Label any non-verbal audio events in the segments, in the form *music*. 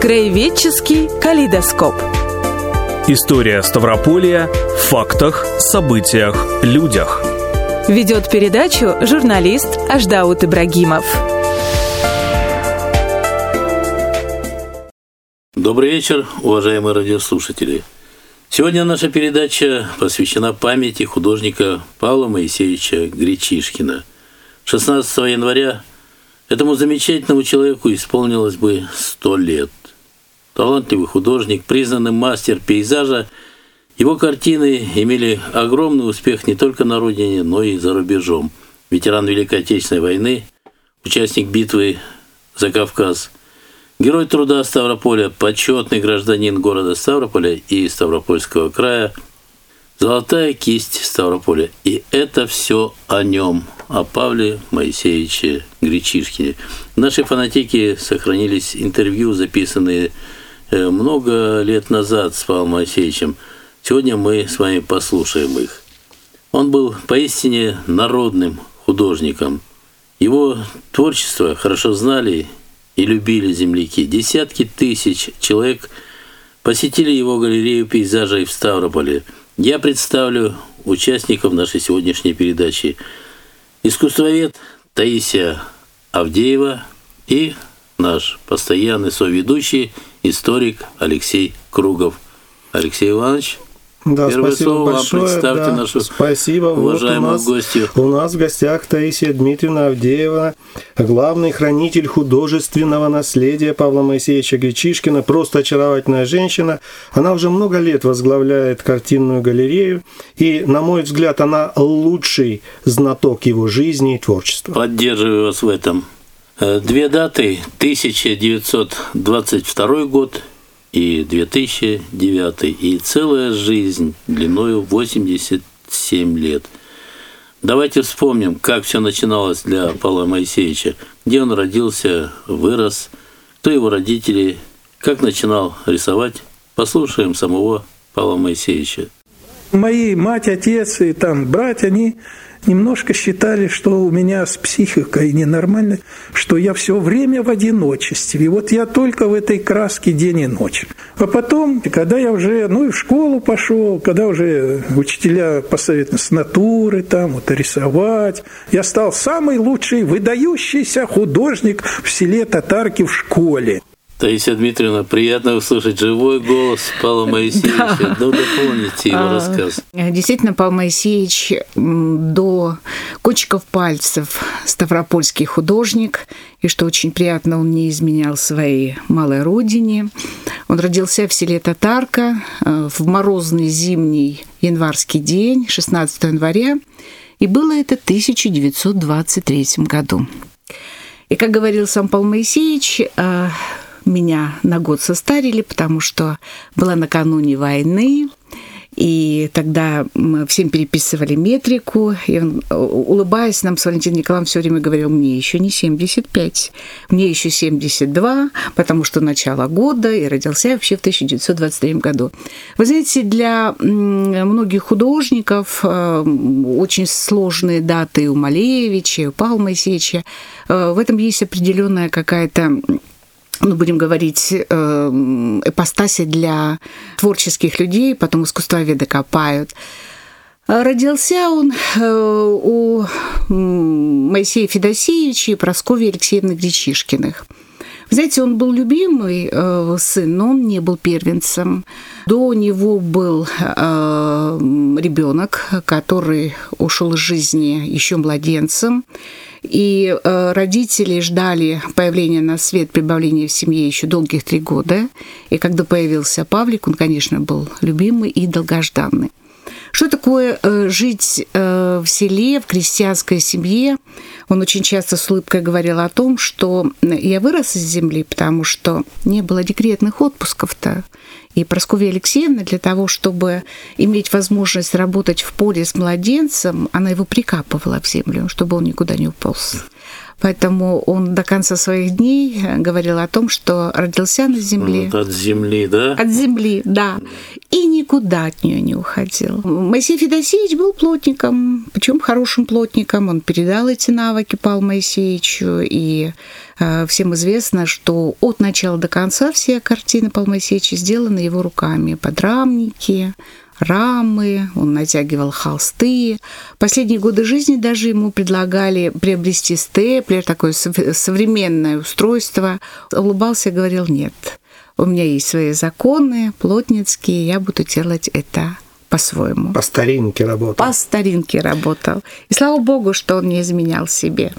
Краеведческий калейдоскоп. История Ставрополья в фактах, событиях, людях. Ведет передачу журналист Аждаут Ибрагимов. Добрый вечер, уважаемые радиослушатели. Сегодня наша передача посвящена памяти художника Павла Моисеевича Гречишкина. 16 января этому замечательному человеку исполнилось бы 100 лет. Талантливый художник, признанный мастер пейзажа, его картины имели огромный успех не только на родине, но и за рубежом. Ветеран Великой Отечественной войны, участник битвы за Кавказ – Герой труда Ставрополя, почетный гражданин города Ставрополя и Ставропольского края, золотая кисть Ставрополя. И это все о нем, о Павле Моисеевиче Гречишкине. В нашей фанатике сохранились интервью, записанные много лет назад с Павлом Моисеевичем. Сегодня мы с вами послушаем их. Он был поистине народным художником. Его творчество хорошо знали и любили земляки. Десятки тысяч человек посетили его галерею пейзажей в Ставрополе. Я представлю участников нашей сегодняшней передачи. Искусствовед Таисия Авдеева и наш постоянный соведущий, историк Алексей Кругов. Алексей Иванович, да, Первое спасибо слово большое. вам представьте да, нашу спасибо. уважаемую вот у нас, гостью. У нас в гостях Таисия Дмитриевна Авдеева, главный хранитель художественного наследия Павла Моисеевича Гречишкина, просто очаровательная женщина. Она уже много лет возглавляет картинную галерею, и, на мой взгляд, она лучший знаток его жизни и творчества. Поддерживаю вас в этом. Э, Две даты. 1922 год и 2009, и целая жизнь длиною 87 лет. Давайте вспомним, как все начиналось для Павла Моисеевича, где он родился, вырос, кто его родители, как начинал рисовать. Послушаем самого Павла Моисеевича. Мои мать, отец и там братья, они немножко считали, что у меня с психикой ненормально, что я все время в одиночестве. И вот я только в этой краске день и ночь. А потом, когда я уже, ну и в школу пошел, когда уже учителя посоветовали с натуры там, вот рисовать, я стал самый лучший, выдающийся художник в селе Татарки в школе. Таисия Дмитриевна, приятно услышать живой голос Павла Моисеевича. Да. Ну, дополните его А, рассказ. Действительно, Павел Моисеевич до кончиков пальцев ставропольский художник, и что очень приятно, он не изменял своей малой родине. Он родился в селе Татарка э, в морозный зимний январский день, 16 января, и было это в 1923 году. И, как говорил сам Павел Моисеевич, э, меня на год состарили, потому что была накануне войны, и тогда мы всем переписывали метрику, и он, улыбаясь нам с Валентином Николаевым, все время говорил, мне еще не 75, мне еще 72, потому что начало года, и родился я вообще в 1923 году. Вы знаете, для многих художников э, очень сложные даты у Малевича, у Павла Моисеевича. Э, В этом есть определенная какая-то ну, будем говорить, э, эпостаси для творческих людей, потом искусствоведы копают. Родился он э, у Моисея Федосеевича и Прасковьи Алексеевны Гречишкиных. Вы знаете, он был любимый э, сын, но он не был первенцем. До него был э, ребенок, который ушел из жизни еще младенцем. И э, родители ждали появления на свет, прибавления в семье еще долгих три года. И когда появился Павлик, он, конечно, был любимый и долгожданный. Что такое э, жить э, в селе, в крестьянской семье? Он очень часто с улыбкой говорил о том, что я вырос из земли, потому что не было декретных отпусков-то. И Прасковья Алексеевна для того, чтобы иметь возможность работать в поле с младенцем, она его прикапывала в землю, чтобы он никуда не уполз. Поэтому он до конца своих дней говорил о том, что родился на земле. Вот от земли, да? От земли, да. И никуда от нее не уходил. Моисей Федосеевич был плотником, причем хорошим плотником. Он передал эти навыки Павлу Моисеевичу. И э, всем известно, что от начала до конца все картины Павла Моисеевича сделаны его руками. Подрамники, рамы, он натягивал холсты. Последние годы жизни даже ему предлагали приобрести степлер, такое современное устройство. Улыбался и говорил, нет, у меня есть свои законы плотницкие, я буду делать это по-своему. По старинке работал. По старинке работал. И слава богу, что он не изменял себе.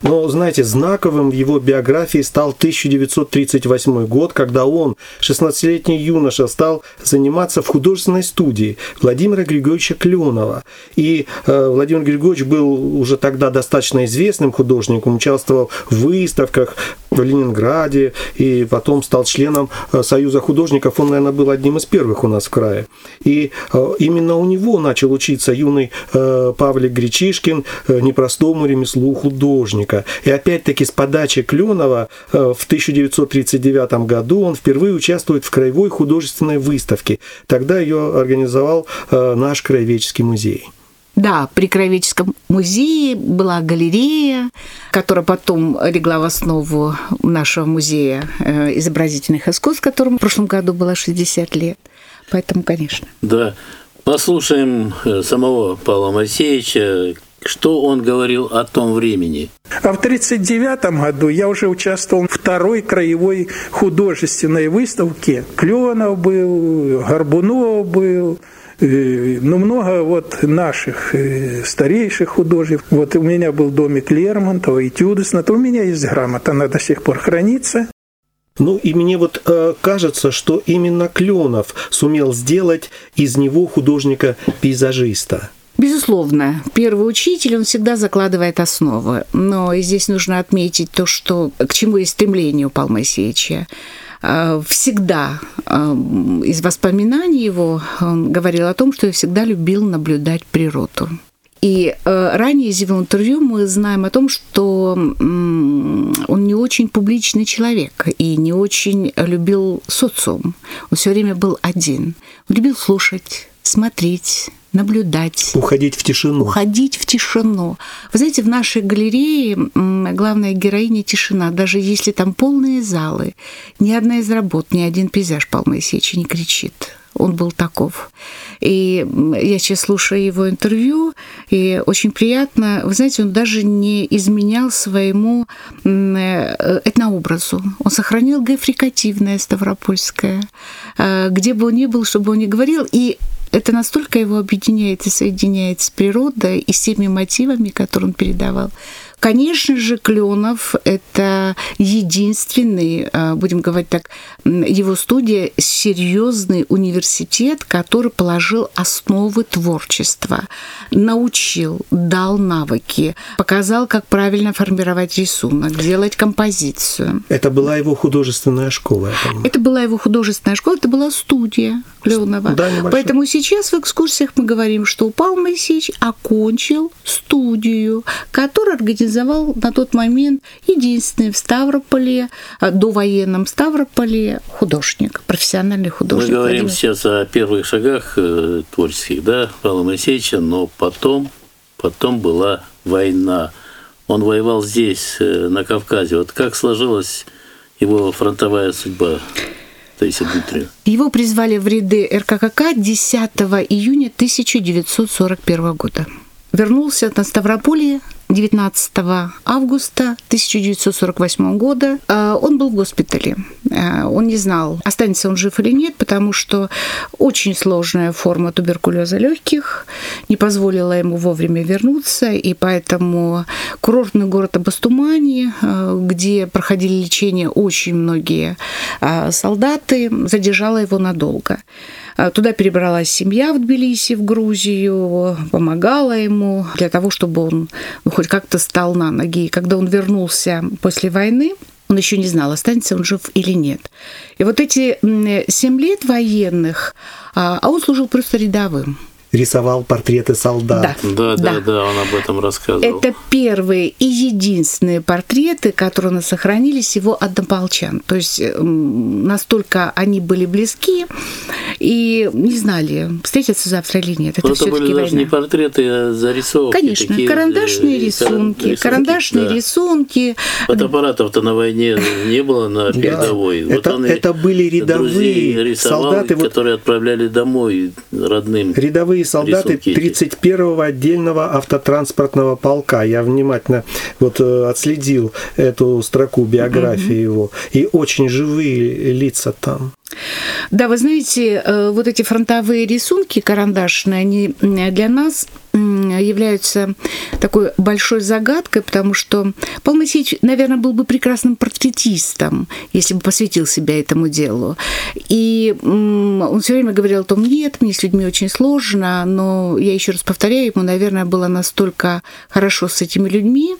Но, знаете, знаковым в его биографии стал 1938 год, когда он, 16-летний юноша, стал заниматься в художественной студии Владимира Григорьевича Кленова. И э, Владимир Григорьевич был уже тогда достаточно известным художником, участвовал в выставках в Ленинграде и потом стал членом э, Союза художников. Он, наверное, был одним из первых у нас в крае. И э, именно у него начал учиться юный э, Павлик Гречишкин непростому ремеслу художника. И опять-таки с подачи Кленова в 1939 году он впервые участвует в краевой художественной выставке. Тогда ее организовал наш краеведческий музей. Да, при Краеведческом музее была галерея, которая потом легла в основу нашего музея э, изобразительных искусств, которому в прошлом году было 60 лет. Поэтому, конечно. Да. Послушаем самого Павла Моисеевича, что он говорил о том времени? А в 1939 году я уже участвовал в второй краевой художественной выставке. Кленов был, Горбунов был, э, ну, много вот наших э, старейших художников. Вот у меня был домик Лермонтова, этюды, у меня есть грамота, она до сих пор хранится. Ну и мне вот э, кажется, что именно Кленов сумел сделать из него художника-пейзажиста. Безусловно, первый учитель, он всегда закладывает основы. Но здесь нужно отметить то, что к чему есть стремление у Павла Моисеевича. А, всегда а, из воспоминаний его он говорил о том, что я всегда любил наблюдать природу. И э, ранее из его интервью мы знаем о том, что он не очень публичный человек и не очень любил социум. Он все время был один. Он любил слушать, смотреть, наблюдать. Уходить в тишину. Уходить в тишину. Вы знаете, в нашей галерее главная героиня тишина. Даже если там полные залы, ни одна из работ, ни один пейзаж Павла Моисеевича не кричит. Он был таков. И я сейчас слушаю его интервью, и очень приятно. Вы знаете, он даже не изменял своему э, этнообразу. Он сохранил гефрикативное ставропольское. Э, где бы он ни был, чтобы он ни говорил. И это настолько его объединяет и соединяет с природой и с теми мотивами, которые он передавал. Конечно же, Кленов – это единственный, а, будем говорить так, его студия – серьезный университет, который положил основы творчества, научил, дал навыки, показал, как правильно формировать рисунок, делать композицию. Это была его художественная школа. Это была его художественная школа, это была студия Кленова. Да, Поэтому сейчас в экскурсиях мы говорим, что Павел Моисеевич окончил студию, которая организовала организовал на тот момент единственный в Ставрополе, до военном Ставрополе художник, профессиональный художник. Мы говорим Владимир. сейчас о первых шагах э, творческих, да, Павла Моисеевича, но потом, потом была война. Он воевал здесь, э, на Кавказе. Вот как сложилась его фронтовая судьба? Таисия Дмитриевна. Его призвали в ряды РККК 10 июня 1941 года. Вернулся на Ставрополье 19 августа 1948 года э, он был в госпитале. Э, он не знал, останется он жив или нет, потому что очень сложная форма туберкулеза легких не позволила ему вовремя вернуться, и поэтому курортный город Абастумани, э, где проходили лечение очень многие солдаты, задержала его надолго. Туда перебралась семья в Тбилиси, в Грузию, помогала ему для того, чтобы он хоть как-то стал на ноги. И когда он вернулся после войны, он еще не знал, останется он жив или нет. И вот эти семь лет военных, а, а он служил просто рядовым. рисовал портреты солдат. Да, да, да, да, он об этом рассказывал. Это первые и единственные портреты, которые у нас сохранились его однополчан. То есть настолько они были близки и не знали, встретятся завтра или нет. Это, это были даже не портреты, а зарисовки. Конечно, такие, карандашные рисунки, рисунки, карандашные да. рисунки. Фотоаппаратов-то на войне не было на передовой. Да. Вот это, это были рядовые рисовал, солдаты, которые отправляли домой родным. Рядовые солдаты 31-го отдельного автотранспортного полка. Я внимательно вот э, отследил эту строку биографии угу. его. И очень живые лица там. Да, вы знаете, э, вот эти фронтовые рисунки карандашные, они для нас являются такой большой загадкой, потому что Павел Моисеевич, наверное, был бы прекрасным портретистом, если бы посвятил себя этому делу. И он все время говорил о том, нет, мне с людьми очень сложно, но я еще раз повторяю, ему, наверное, было настолько хорошо с этими людьми.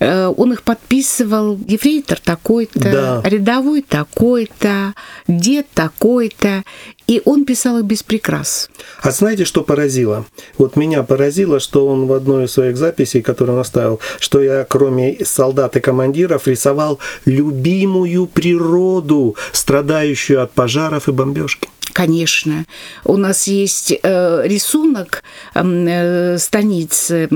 Э, он их подписывал, ефрейтор такой-то, да. рядовой такой-то, дед такой-то. И он писал их без прикрас. А знаете, что поразило? Вот меня поразило, что он в одной из своих записей, которую он оставил, что я, кроме солдат и командиров, рисовал любимую природу, страдающую от пожаров и бомбежки. Конечно. У нас есть э, рисунок э, станицы,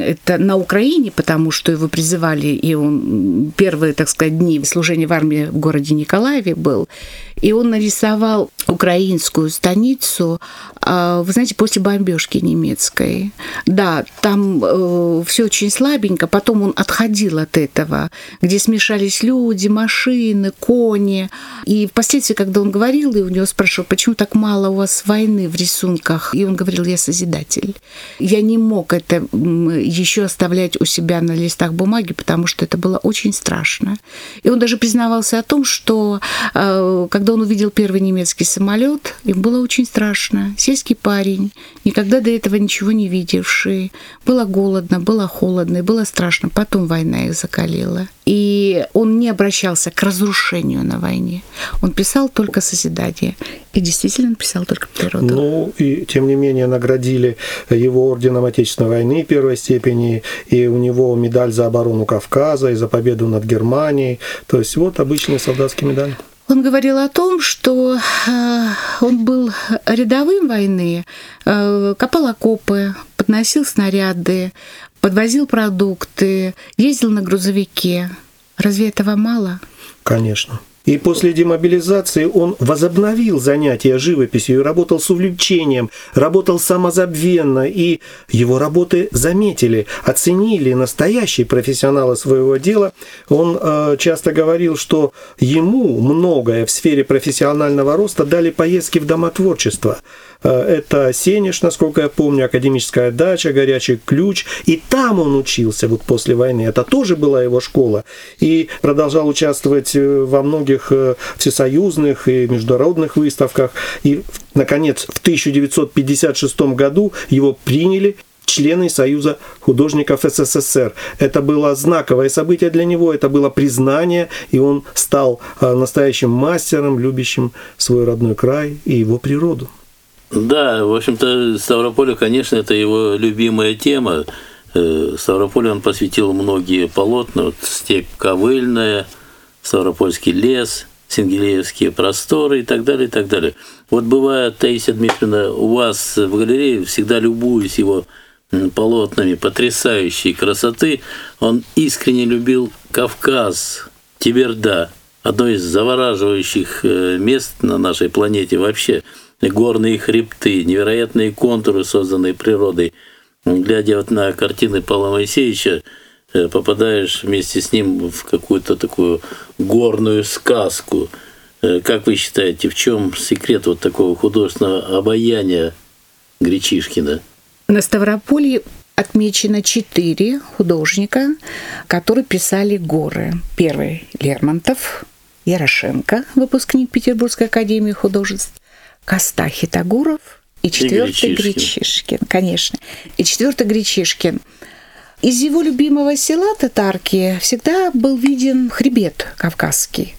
это на Украине, потому что его призывали, и он первые, так сказать, дни служения в армии в городе Николаеве был. И он нарисовал украинскую станицу, а, вы знаете, после бомбежки немецкой. Да, там э, все очень слабенько, потом он отходил от этого, где смешались люди, машины, кони. И впоследствии, когда он говорил, и у него спрашивал, почему так мало у вас войны в рисунках, и он говорил, я созидатель. Я не мог это еще оставлять у себя на листах бумаги, потому что это было очень страшно. И он даже признавался о том, что э, когда он увидел первый немецкий самолет, им было очень страшно. Сельский парень, никогда до этого ничего не видевший. Было голодно, было холодно, было страшно. Потом война их закалила. И он не обращался к разрушению на войне. Он писал только созидание. И действительно писал только природу. Ну, и тем не менее наградили его орденом Отечественной войны первой степени, и у него медаль за оборону Кавказа, и за победу над Германией. То есть вот обычный солдатский медаль. Он говорил о том, что э, он был рядовым войны, э, копал окопы, подносил снаряды, подвозил продукты, ездил на грузовике. Разве этого мало? Конечно. И после демобилизации он возобновил занятия живописью и работал с увлечением, работал самозабвенно, и его работы заметили, оценили настоящие профессионалы своего дела. Он э, часто говорил, что ему многое в сфере профессионального роста дали поездки в дома творчества. Э, это Сенеж, насколько я помню, академическая дача, горячий ключ. И там он учился вот после войны. Это тоже была его школа. И продолжал участвовать э, во многих э, всесоюзных и международных выставках. И, наконец, в 1956 году его приняли члены Союза художников СССР. Это было знаковое событие для него, это было признание, и он стал настоящим мастером, любящим свой родной край и его природу. Да, в общем-то, Ставрополь, конечно, это его любимая тема. Э, Ставрополь он посвятил многие полотна, вот степь ковыльная, Ставропольский лес, Сингелеевские просторы и так далее, и так далее. Вот бывает, Таисия Дмитриевна, у вас в галерее всегда любуюсь его полотнами потрясающей красоты. Он искренне любил Кавказ, Тиберда, одно из завораживающих э, мест на нашей планете вообще – горные хребты, невероятные контуры, созданные природой. Глядя вот на картины Павла Моисеевича, э, попадаешь вместе с ним в какую-то такую горную сказку. Э, как вы считаете, в чем секрет вот такого художественного обаяния Гречишкина? На Ставрополье отмечено четыре художника, которые писали горы. Первый – Лермонтов, Ярошенко, выпускник Петербургской академии художеств, Костахи Тагуров и четвертый Гречишкин. Гречишкин, конечно. И четвертый Гречишкин. Из его любимого села Татарки всегда был виден хребет кавказский.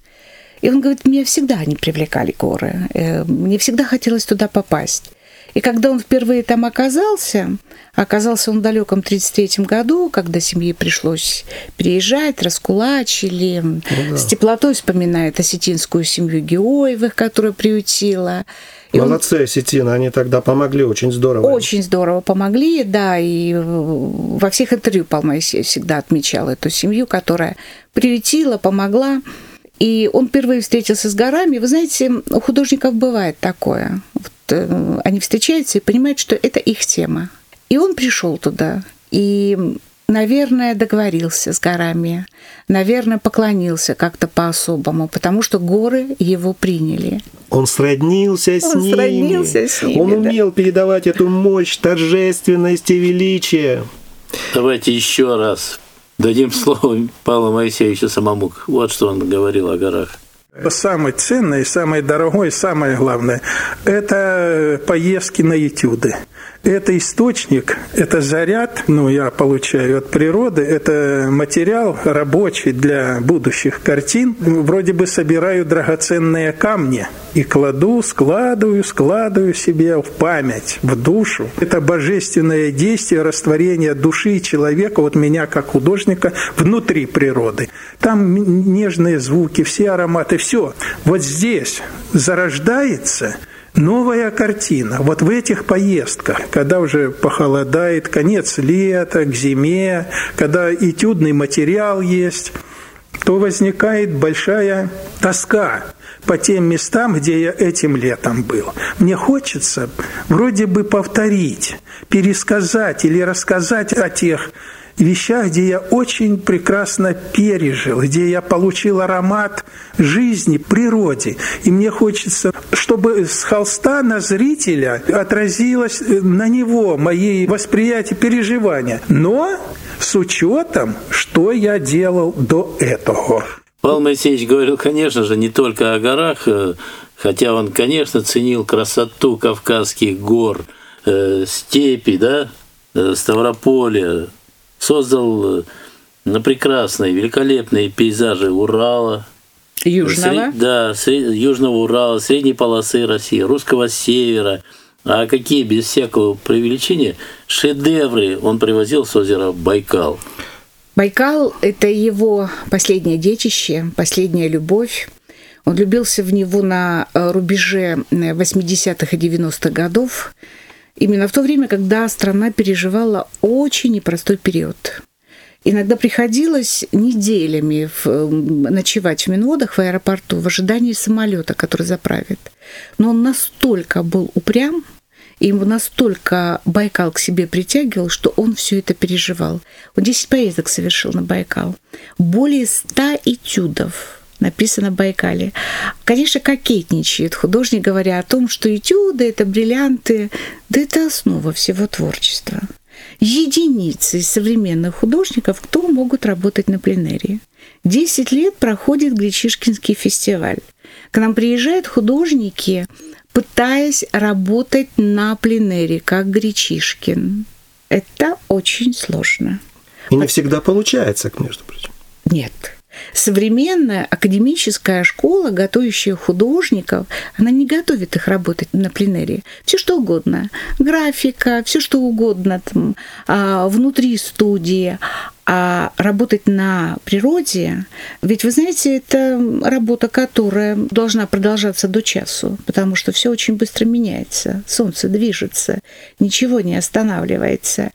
И он говорит, меня всегда не привлекали горы. Э, мне всегда хотелось туда попасть. И когда он впервые там оказался, оказался он в далеком 33 году, когда семье пришлось переезжать, раскулачили, ну, да. с теплотой вспоминает осетинскую семью Геоевых, которая приютила. И Молодцы он... осетины, они тогда помогли очень здорово. Очень здорово помогли, да, и во всех интервью Палма всегда отмечал эту семью, которая приютила, помогла. И он впервые встретился с горами. Вы знаете, у художников бывает такое. Вот, они встречаются и понимают, что это их тема. И он пришел туда. И наверное, договорился с горами, наверное, поклонился как-то по-особому, потому что горы его приняли. Он сроднился с Он ними. Сроднился с ними Он умел да. передавать эту мощь, торжественность и величие. Давайте еще раз Дадим слово Павлу Моисеевичу самому. Вот что он говорил о горах. Самое ценное, самое дорогое, самое главное – это поездки на этюды. Это источник, это заряд, ну, я получаю от природы, это материал рабочий для будущих картин. Вроде бы собираю драгоценные камни и кладу, складываю, складываю себе в память, в душу. Это божественное действие растворения души человека, вот меня как художника, внутри природы. Там нежные звуки, все ароматы, все. Вот здесь зарождается – новая картина. Вот в этих поездках, когда уже похолодает, конец лета, к зиме, когда этюдный материал есть, то возникает большая тоска по тем местам, где я этим летом был. Мне хочется вроде бы повторить, пересказать или рассказать о тех вещах, где я очень прекрасно пережил, где я получил аромат жизни, природе. И мне хочется, чтобы с холста на зрителя отразилось на него мои восприятия, переживания. Но с учетом, что я делал до этого. Павел Моисеевич говорил, конечно же, не только о горах, э, хотя он, конечно, ценил красоту Кавказских гор, э, степи, да, э, Ставрополя, создал на прекрасные, великолепные пейзажи Урала, Южного? Сред... Да, сред... Южного Урала, средней полосы России, русского севера. А какие, без всякого преувеличения, шедевры он привозил с озера Байкал. Байкал – это его последнее детище, последняя любовь. Он любился в него на э, рубеже 80-х и 90-х годов, именно в то время, когда страна переживала очень непростой период. Иногда приходилось неделями в, ночевать в Минводах в аэропорту в ожидании самолета, который заправит. Но он настолько был упрям, и ему настолько Байкал к себе притягивал, что он все это переживал. Он 10 поездок совершил на Байкал. Более 100 этюдов написано Байкале. Конечно, кокетничает художник, говоря о том, что этюды — это бриллианты, да это основа всего творчества единицы из современных художников, кто могут работать на пленерии. Десять лет проходит Гречишкинский фестиваль. К нам приезжают художники, пытаясь работать на пленере, как Гречишкин. Это очень сложно. И не всегда получается, между прочим. Нет. Современная академическая школа, готовящая художников, она не готовит их работать на пленере. Все что угодно. Графика, все что угодно там, а, внутри студии. А работать на природе, ведь вы знаете, это работа, которая должна продолжаться до часу, потому что все очень быстро меняется, солнце движется, ничего не останавливается.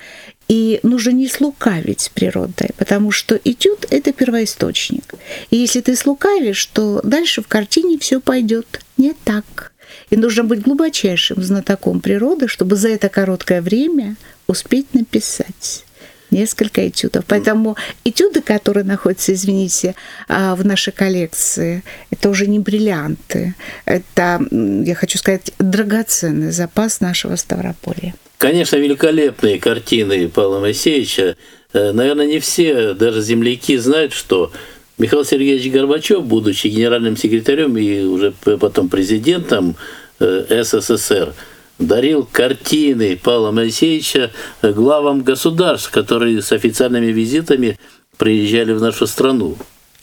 И нужно не слукавить с природой, потому что этюд — это первоисточник. И если ты слукавишь, то дальше в картине все пойдет не так. И нужно быть глубочайшим знатоком природы, чтобы за это короткое время успеть написать несколько этюдов. Поэтому этюды, которые находятся, извините, а, в нашей коллекции, это уже не бриллианты. Это, я хочу сказать, драгоценный запас нашего Ставрополья. Конечно, великолепные картины Павла Моисеевича. Э, наверное, не все, даже земляки, знают, что Михаил Сергеевич Горбачев, будучи генеральным секретарем и уже потом президентом э, СССР, дарил картины Павла Моисеевича главам государств, которые с официальными визитами приезжали в нашу страну.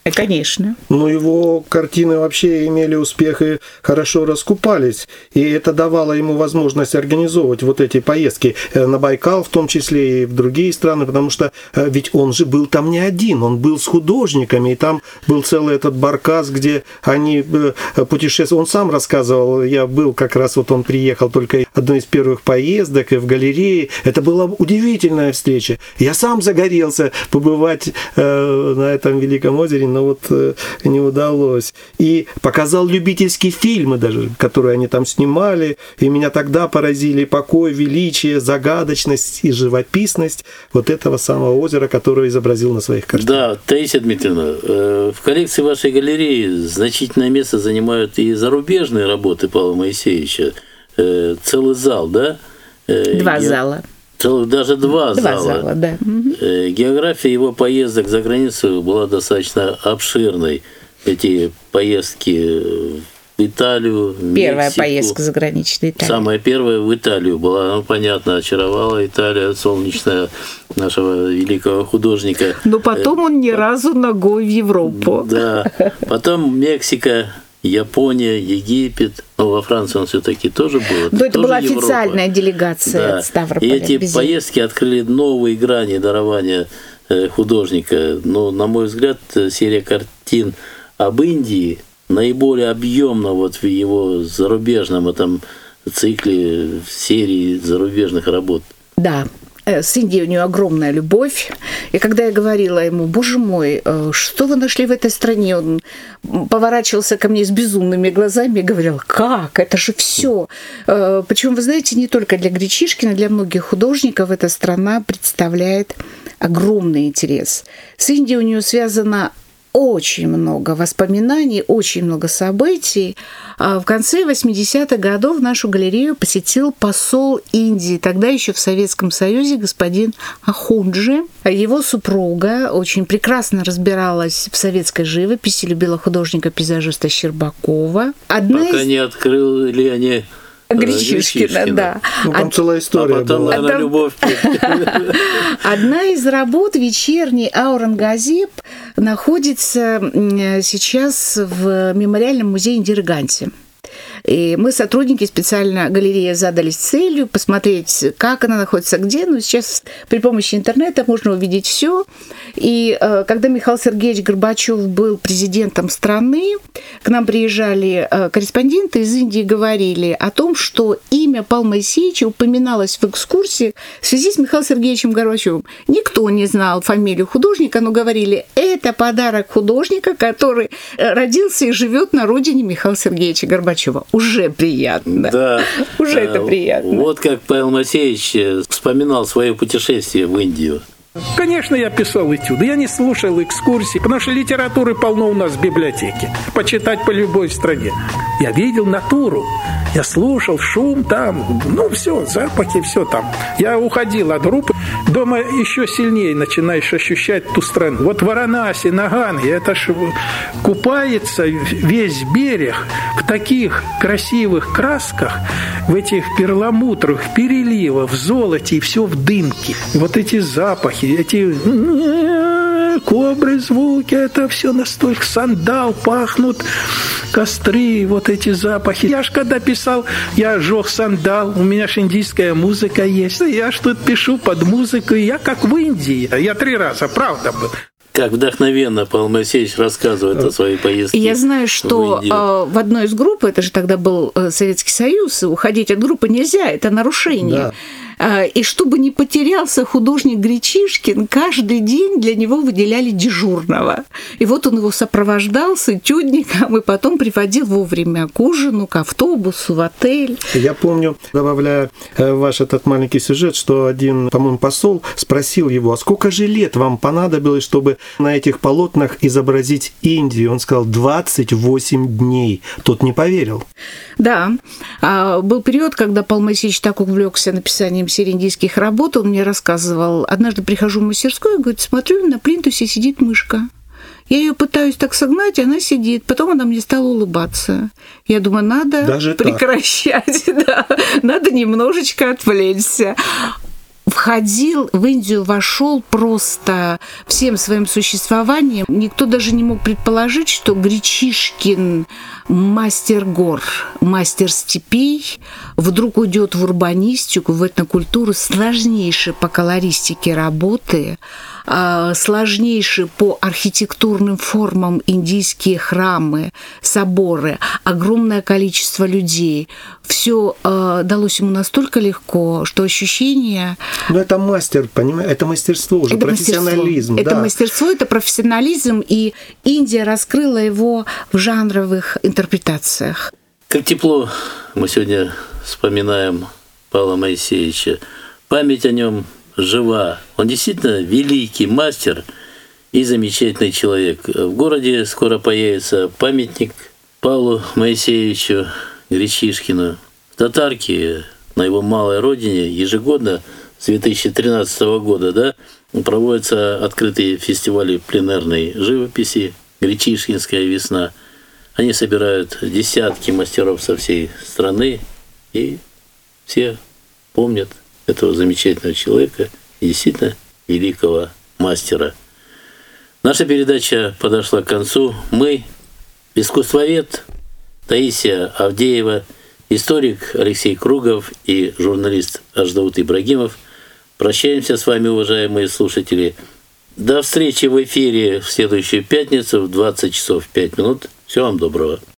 Конечно. Но его картины вообще имели успех и хорошо раскупались. И это давало ему возможность организовывать вот эти поездки э, на Байкал, в том числе и в другие страны, потому что э, ведь он же был там не один, он был с художниками, и там был целый этот баркас, где они э, путешествовали. Он сам рассказывал, я был как раз, вот он приехал только одной из первых поездок и в галерее. Это была удивительная встреча. Я сам загорелся побывать на этом великом озере, но вот э, не удалось. И показал любительские фильмы даже, которые они там снимали, и меня тогда поразили покой, величие, загадочность и живописность вот этого самого озера, которое изобразил на своих картинах. Да, Таисия Дмитриевна, э, в коллекции вашей галереи значительное место занимают и зарубежные работы Павла Моисеевича. Э, целый зал, да? Два Я... зала. Целых даже два, два зала. зала да. Э, география его поездок за границу была достаточно обширной. Эти поездки в Италию, Первая Мексику. поездка заграничная Италия. Самая первая в Италию была, ну, понятно, очаровала Италия, солнечная нашего великого художника. Но потом он ни разу ногой в Европу. Да. Потом Мексика, Япония, Египет. Ну, во Франции он все-таки тоже был. Но это, тоже была Европа. официальная делегация да. от Ставрополя. И эти Безе. поездки открыли новые грани дарования э, художника. Но, на мой взгляд, серия картин об Индии наиболее объемно вот в его зарубежном этом цикле, серии зарубежных работ. Да, Э, с Индией у нее огромная любовь. И когда я говорила ему, боже мой, э, что вы нашли в этой стране, он поворачивался ко мне с безумными глазами и говорил, как, это же все. Э, Причем, вы знаете, не только для Гречишкина, для многих художников эта страна представляет огромный интерес. С Индией у нее связано очень много воспоминаний, очень много событий. А в конце 80-х годов нашу галерею посетил посол Индии, тогда еще в Советском Союзе, господин Ахунджи. Его супруга очень прекрасно разбиралась в советской живописи, любила художника-пейзажиста Щербакова. Одна Пока из... не открыли они Гречишкина, Гречишкина, да. Ну, там Од... целая история а потом, была. Наверное, любовь. *laughs* Одна из работ вечерний Аурангазип находится сейчас в мемориальном музее Индирганте. И мы, сотрудники специально галереи, задались целью посмотреть, как она находится, где. Но сейчас при помощи интернета можно увидеть все. И э, когда Михаил Сергеевич Горбачев был президентом страны, к нам приезжали э, корреспонденты из Индии, говорили о том, что имя Павла Моисеевича упоминалось в экскурсии в связи с Михаилом Сергеевичем Горбачевым. Никто не знал фамилию художника, но говорили, это подарок художника, который э, родился и живет на родине Михаила Сергеевича Горбачева уже приятно. Да. Уже это приятно. Вот как Павел Моисеевич э, вспоминал свое путешествие в Индию. Конечно, я писал этюды. Я не слушал экскурсии, потому что литературы полно у нас в библиотеке. Почитать по любой стране. Я видел натуру. Я слушал шум там, ну все, запахи, все там. Я уходил от группы. Дома еще сильнее начинаешь ощущать ту страну. Вот Варанаси, Наган, это ж купается весь берег в таких красивых красках, в этих перламутровых переливах, в золоте и все в дымке. Вот эти запахи, эти кобры, звуки, это все настолько сандал, пахнут костры, вот эти запахи. Я ж когда писал, я жег сандал, у меня ж индийская музыка есть. Я ж тут пишу под музыку, я как в Индии. Я три раза, правда был как вдохновенно Павел Моисеевич рассказывает о своей поездке. Я знаю, что в, а, в одной из групп, это же тогда был э, Советский Союз, уходить от группы нельзя, это нарушение. Да. А, и чтобы не потерялся художник Гречишкин, каждый день для него выделяли дежурного. И вот он его сопровождал с этюдником, и потом приводил вовремя к ужину, к автобусу, в отель. Я помню, добавляя э, ваш этот маленький сюжет, что один, по-моему, посол спросил его, а сколько же лет вам понадобилось, чтобы на этих полотнах изобразить Индию? Он сказал, 28 дней. Тот не поверил. Да. А, был период, когда Павел Моисеевич так увлекся написанием серии индийских работ, он мне рассказывал, однажды прихожу в мастерскую и говорит, смотрю, на плинтусе сидит мышка. Я ее пытаюсь так согнать, она сидит. Потом она мне стала улыбаться. Я думаю, надо Даже прекращать, *laughs* да, надо немножечко отвлечься. Входил в Индию, вошел просто всем своим существованием. Никто даже не мог предположить, что Гречишкин мастер гор, мастер степей, вдруг уйдет в урбанистику, в этнокультуру, сложнейшие по колористике работы, а, сложнейшие по архитектурным формам индийские храмы, соборы, огромное количество людей. Все а, далось ему настолько легко, что ощущение... Но это мастер, понимаешь, это мастерство уже, это профессионализм. Мастерство. Да. Это мастерство, это профессионализм, и Индия раскрыла его в жанровых интерпретациях. Как тепло мы сегодня вспоминаем Павла Моисеевича. Память о нем жива. Он действительно великий мастер и замечательный человек. В городе скоро появится памятник Павлу Моисеевичу Гречишкину. В Татарке, на его малой родине, ежегодно с 2013 года да, проводятся открытые фестивали пленерной живописи «Гречишкинская весна». Они собирают десятки мастеров со всей страны, и все помнят этого замечательного человека и действительно великого мастера. Наша передача подошла к концу. Мы, искусствовед Таисия Авдеева, историк Алексей Кругов и журналист Аждаут Ибрагимов, прощаемся с вами, уважаемые слушатели. До встречи в эфире в следующую пятницу в 20 часов 5 минут. Всего вам доброго.